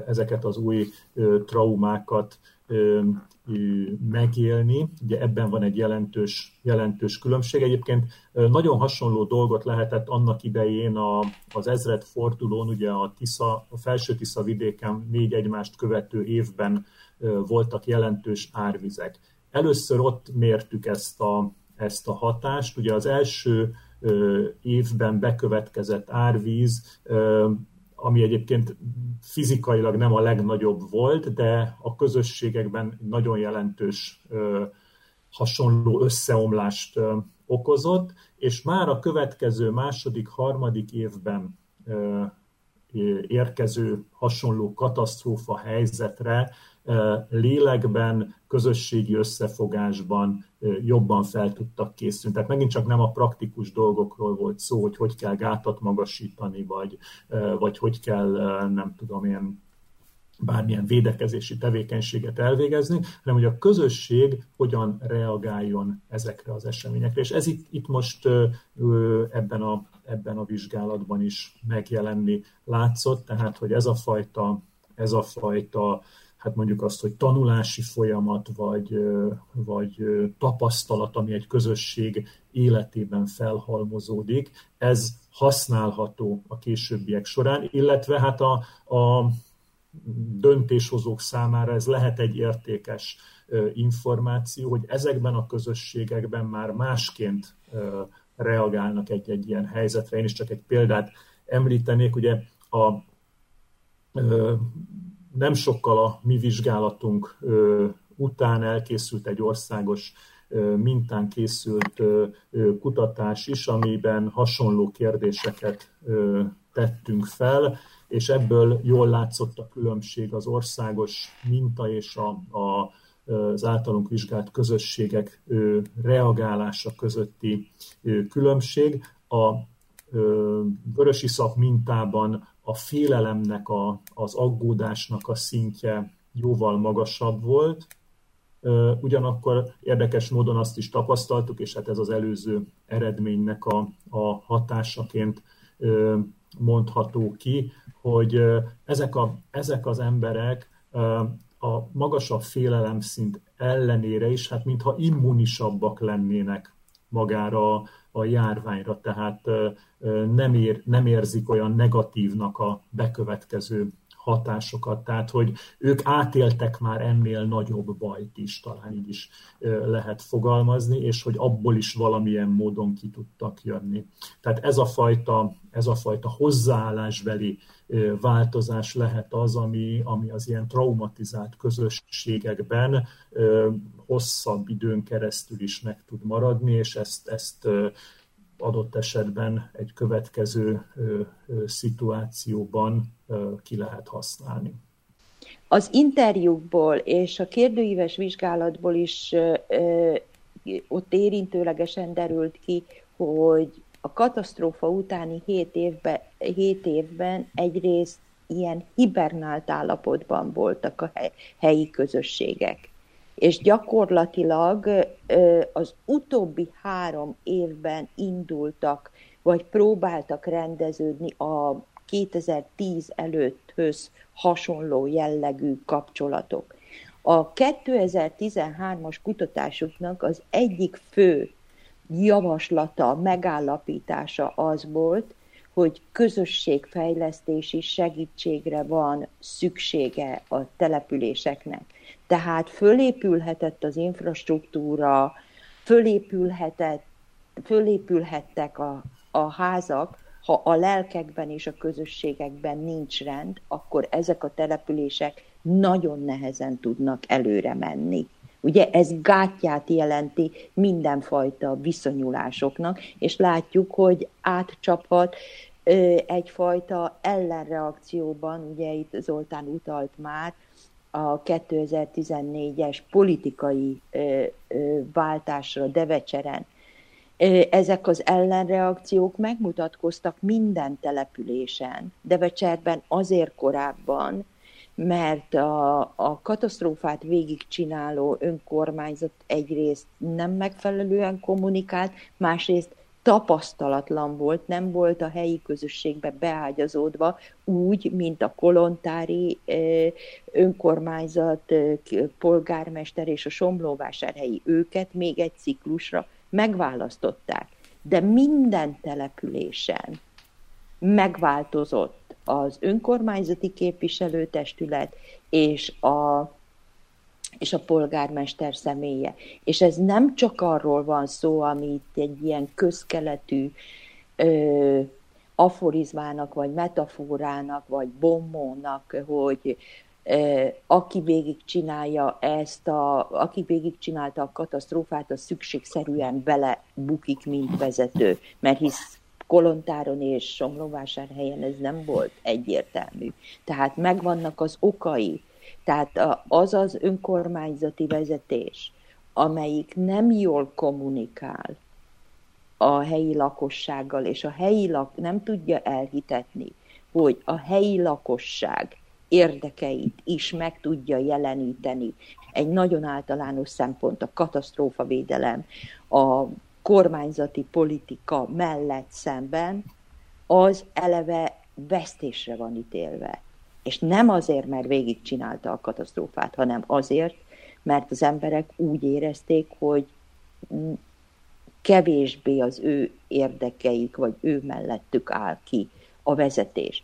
ezeket az új traumákat megélni. Ugye ebben van egy jelentős, jelentős különbség. Egyébként nagyon hasonló dolgot lehetett annak idején a, az ezred fordulón, ugye a, Tisza, a felső Tisza vidéken négy egymást követő évben voltak jelentős árvizek. Először ott mértük ezt a, ezt a hatást. Ugye az első évben bekövetkezett árvíz ami egyébként fizikailag nem a legnagyobb volt, de a közösségekben nagyon jelentős hasonló összeomlást okozott, és már a következő második, harmadik évben érkező hasonló katasztrófa helyzetre lélekben, közösségi összefogásban jobban fel tudtak készülni. Tehát megint csak nem a praktikus dolgokról volt szó, hogy hogy kell gátat magasítani, vagy, vagy hogy kell, nem tudom én, bármilyen védekezési tevékenységet elvégezni, hanem hogy a közösség hogyan reagáljon ezekre az eseményekre. És ez itt, itt most ebben a, ebben a vizsgálatban is megjelenni látszott, tehát hogy ez a fajta, ez a fajta hát mondjuk azt, hogy tanulási folyamat, vagy, vagy tapasztalat, ami egy közösség életében felhalmozódik, ez használható a későbbiek során, illetve hát a, a döntéshozók számára ez lehet egy értékes információ, hogy ezekben a közösségekben már másként reagálnak egy-egy ilyen helyzetre. Én is csak egy példát említenék, ugye a nem sokkal a mi vizsgálatunk után elkészült egy országos mintán készült kutatás is, amiben hasonló kérdéseket tettünk fel, és ebből jól látszott a különbség az országos minta és a, a, az általunk vizsgált közösségek reagálása közötti különbség. A vörösiszap mintában a félelemnek, a, az aggódásnak a szintje jóval magasabb volt, Ugyanakkor érdekes módon azt is tapasztaltuk, és hát ez az előző eredménynek a, a hatásaként mondható ki, hogy ezek, a, ezek az emberek a magasabb félelemszint ellenére is, hát mintha immunisabbak lennének magára a járványra, tehát nem, ér, nem érzik olyan negatívnak a bekövetkező hatásokat, tehát hogy ők átéltek már ennél nagyobb bajt is, talán így is lehet fogalmazni, és hogy abból is valamilyen módon ki tudtak jönni. Tehát ez a fajta, ez a fajta hozzáállásbeli változás lehet az, ami, ami az ilyen traumatizált közösségekben hosszabb időn keresztül is meg tud maradni, és ezt, ezt adott esetben egy következő szituációban ki lehet használni. Az interjúkból és a kérdőíves vizsgálatból is ott érintőlegesen derült ki, hogy a katasztrófa utáni 7 évben, 7 évben egyrészt ilyen hibernált állapotban voltak a helyi közösségek és gyakorlatilag az utóbbi három évben indultak, vagy próbáltak rendeződni a 2010 előtthöz hasonló jellegű kapcsolatok. A 2013-as kutatásuknak az egyik fő javaslata, megállapítása az volt, hogy közösségfejlesztési segítségre van szüksége a településeknek. Tehát fölépülhetett az infrastruktúra, fölépülhetett fölépülhettek a, a házak, ha a lelkekben és a közösségekben nincs rend, akkor ezek a települések nagyon nehezen tudnak előre menni. Ugye ez gátját jelenti mindenfajta viszonyulásoknak, és látjuk, hogy átcsaphat egyfajta ellenreakcióban, ugye itt Zoltán utalt már, a 2014-es politikai váltásra Devecseren. Ezek az ellenreakciók megmutatkoztak minden településen. Devecserben azért korábban, mert a, a katasztrófát végigcsináló önkormányzat egyrészt nem megfelelően kommunikált, másrészt tapasztalatlan volt, nem volt a helyi közösségbe beágyazódva úgy, mint a kolontári önkormányzat, polgármester és a Somlóvásárhelyi őket még egy ciklusra megválasztották. De minden településen megváltozott az önkormányzati képviselőtestület és a, és a polgármester személye. És ez nem csak arról van szó, amit egy ilyen közkeletű ö, aforizmának, vagy metaforának, vagy bombónak, hogy aki végigcsinálja ezt, a, aki végigcsinálta a katasztrófát, az szükségszerűen bele bukik, mint vezető, mert hisz Kolontáron és Somlóvásárhelyen ez nem volt egyértelmű. Tehát megvannak az okai. Tehát az az önkormányzati vezetés, amelyik nem jól kommunikál a helyi lakossággal, és a helyi lak nem tudja elhitetni, hogy a helyi lakosság érdekeit is meg tudja jeleníteni. Egy nagyon általános szempont a katasztrófavédelem, a kormányzati politika mellett szemben, az eleve vesztésre van ítélve. És nem azért, mert végigcsinálta a katasztrófát, hanem azért, mert az emberek úgy érezték, hogy kevésbé az ő érdekeik, vagy ő mellettük áll ki a vezetés.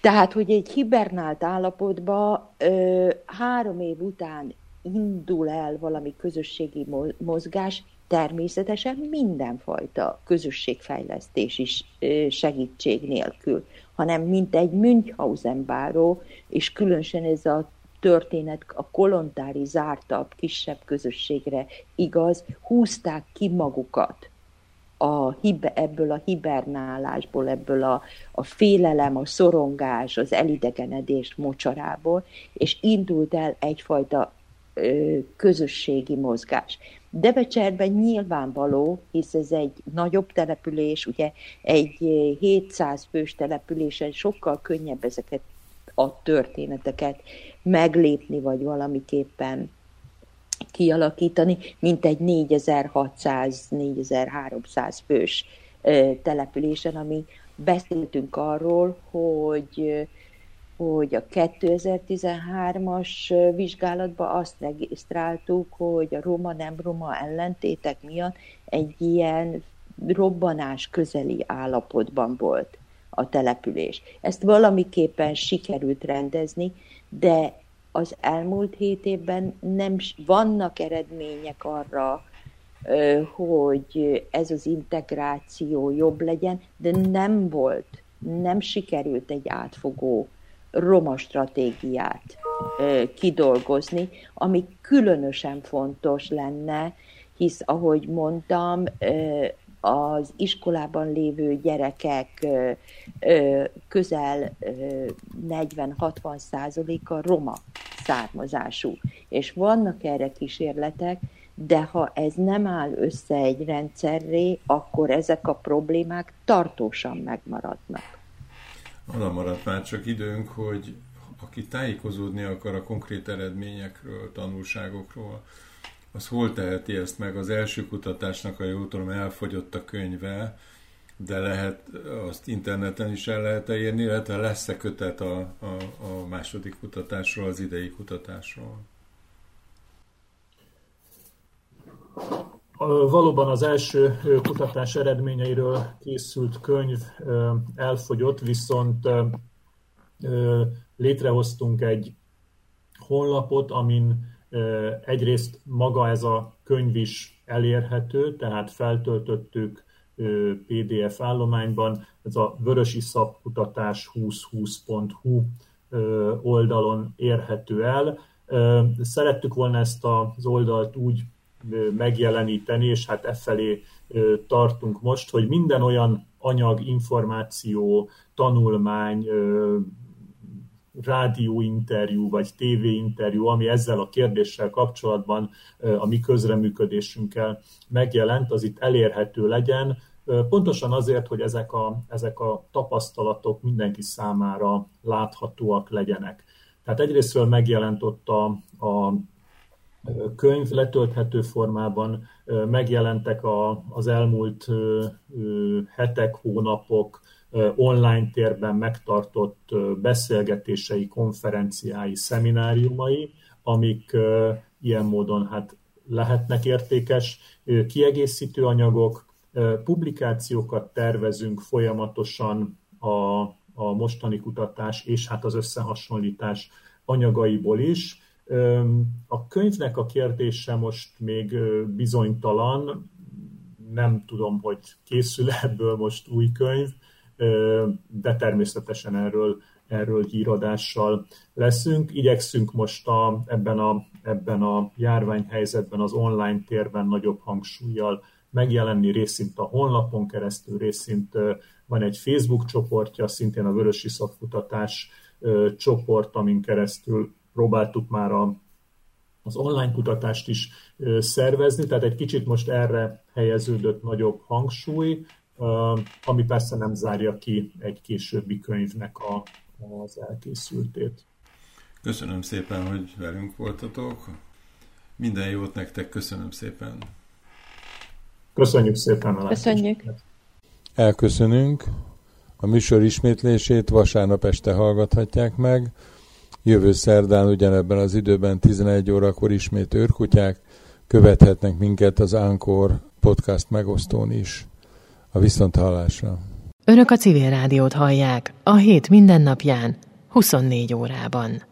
Tehát, hogy egy hibernált állapotba ö, három év után indul el valami közösségi mozgás, természetesen mindenfajta közösségfejlesztés is segítség nélkül, hanem mint egy Münchhausen báró, és különösen ez a történet a kolontári zártabb, kisebb közösségre igaz, húzták ki magukat a hibe, ebből a hibernálásból, ebből a, a félelem, a szorongás, az elidegenedés mocsarából, és indult el egyfajta ö, közösségi mozgás. Devecserben nyilvánvaló, hisz ez egy nagyobb település, ugye egy 700 fős településen sokkal könnyebb ezeket a történeteket meglépni, vagy valamiképpen kialakítani, mint egy 4600-4300 fős településen, ami beszéltünk arról, hogy hogy a 2013-as vizsgálatban azt regisztráltuk, hogy a roma-nem roma ellentétek miatt egy ilyen robbanás közeli állapotban volt a település. Ezt valamiképpen sikerült rendezni, de az elmúlt hét évben nem vannak eredmények arra, hogy ez az integráció jobb legyen, de nem volt, nem sikerült egy átfogó roma stratégiát kidolgozni, ami különösen fontos lenne, hisz, ahogy mondtam, az iskolában lévő gyerekek közel 40-60 százaléka roma származású. És vannak erre kísérletek, de ha ez nem áll össze egy rendszerré, akkor ezek a problémák tartósan megmaradnak. Arra maradt már csak időnk, hogy aki tájékozódni akar a konkrét eredményekről, tanulságokról, az hol teheti ezt meg? Az első kutatásnak, a jó tudom, elfogyott a könyve, de lehet azt interneten is el lehet érni, illetve lesz-e kötet a, a, a második kutatásról, az idei kutatásról? Valóban az első kutatás eredményeiről készült könyv elfogyott, viszont létrehoztunk egy honlapot, amin egyrészt maga ez a könyv is elérhető, tehát feltöltöttük PDF állományban, ez a vörösi szapkutatás 2020.hu oldalon érhető el. Szerettük volna ezt az oldalt úgy megjeleníteni, és hát e felé tartunk most, hogy minden olyan anyag, információ, tanulmány, rádióinterjú vagy tévéinterjú, ami ezzel a kérdéssel kapcsolatban a mi közreműködésünkkel megjelent, az itt elérhető legyen, pontosan azért, hogy ezek a, ezek a tapasztalatok mindenki számára láthatóak legyenek. Tehát egyrésztről megjelent ott a, a könyv letölthető formában, megjelentek a, az elmúlt hetek, hónapok online térben megtartott beszélgetései, konferenciái, szemináriumai, amik ilyen módon hát lehetnek értékes kiegészítő anyagok, publikációkat tervezünk folyamatosan a, a mostani kutatás és hát az összehasonlítás anyagaiból is. A könyvnek a kérdése most még bizonytalan, nem tudom, hogy készül ebből most új könyv, de természetesen erről, erről híradással leszünk. Igyekszünk most a, ebben, a, ebben a járványhelyzetben az online térben nagyobb hangsúlyjal megjelenni részint a honlapon keresztül, részint van egy Facebook csoportja, szintén a Vörösi Szakkutatás csoport, amin keresztül próbáltuk már a, az online kutatást is szervezni, tehát egy kicsit most erre helyeződött nagyobb hangsúly, ami persze nem zárja ki egy későbbi könyvnek a, az elkészültét. Köszönöm szépen, hogy velünk voltatok. Minden jót nektek, köszönöm szépen. Köszönjük szépen a Köszönjük. Elköszönünk. A műsor ismétlését vasárnap este hallgathatják meg. Jövő szerdán ugyanebben az időben 11 órakor ismét őrkutyák. Követhetnek minket az Ankor podcast megosztón is. A viszonthallásra. Önök a civil rádiót hallják a hét mindennapján 24 órában.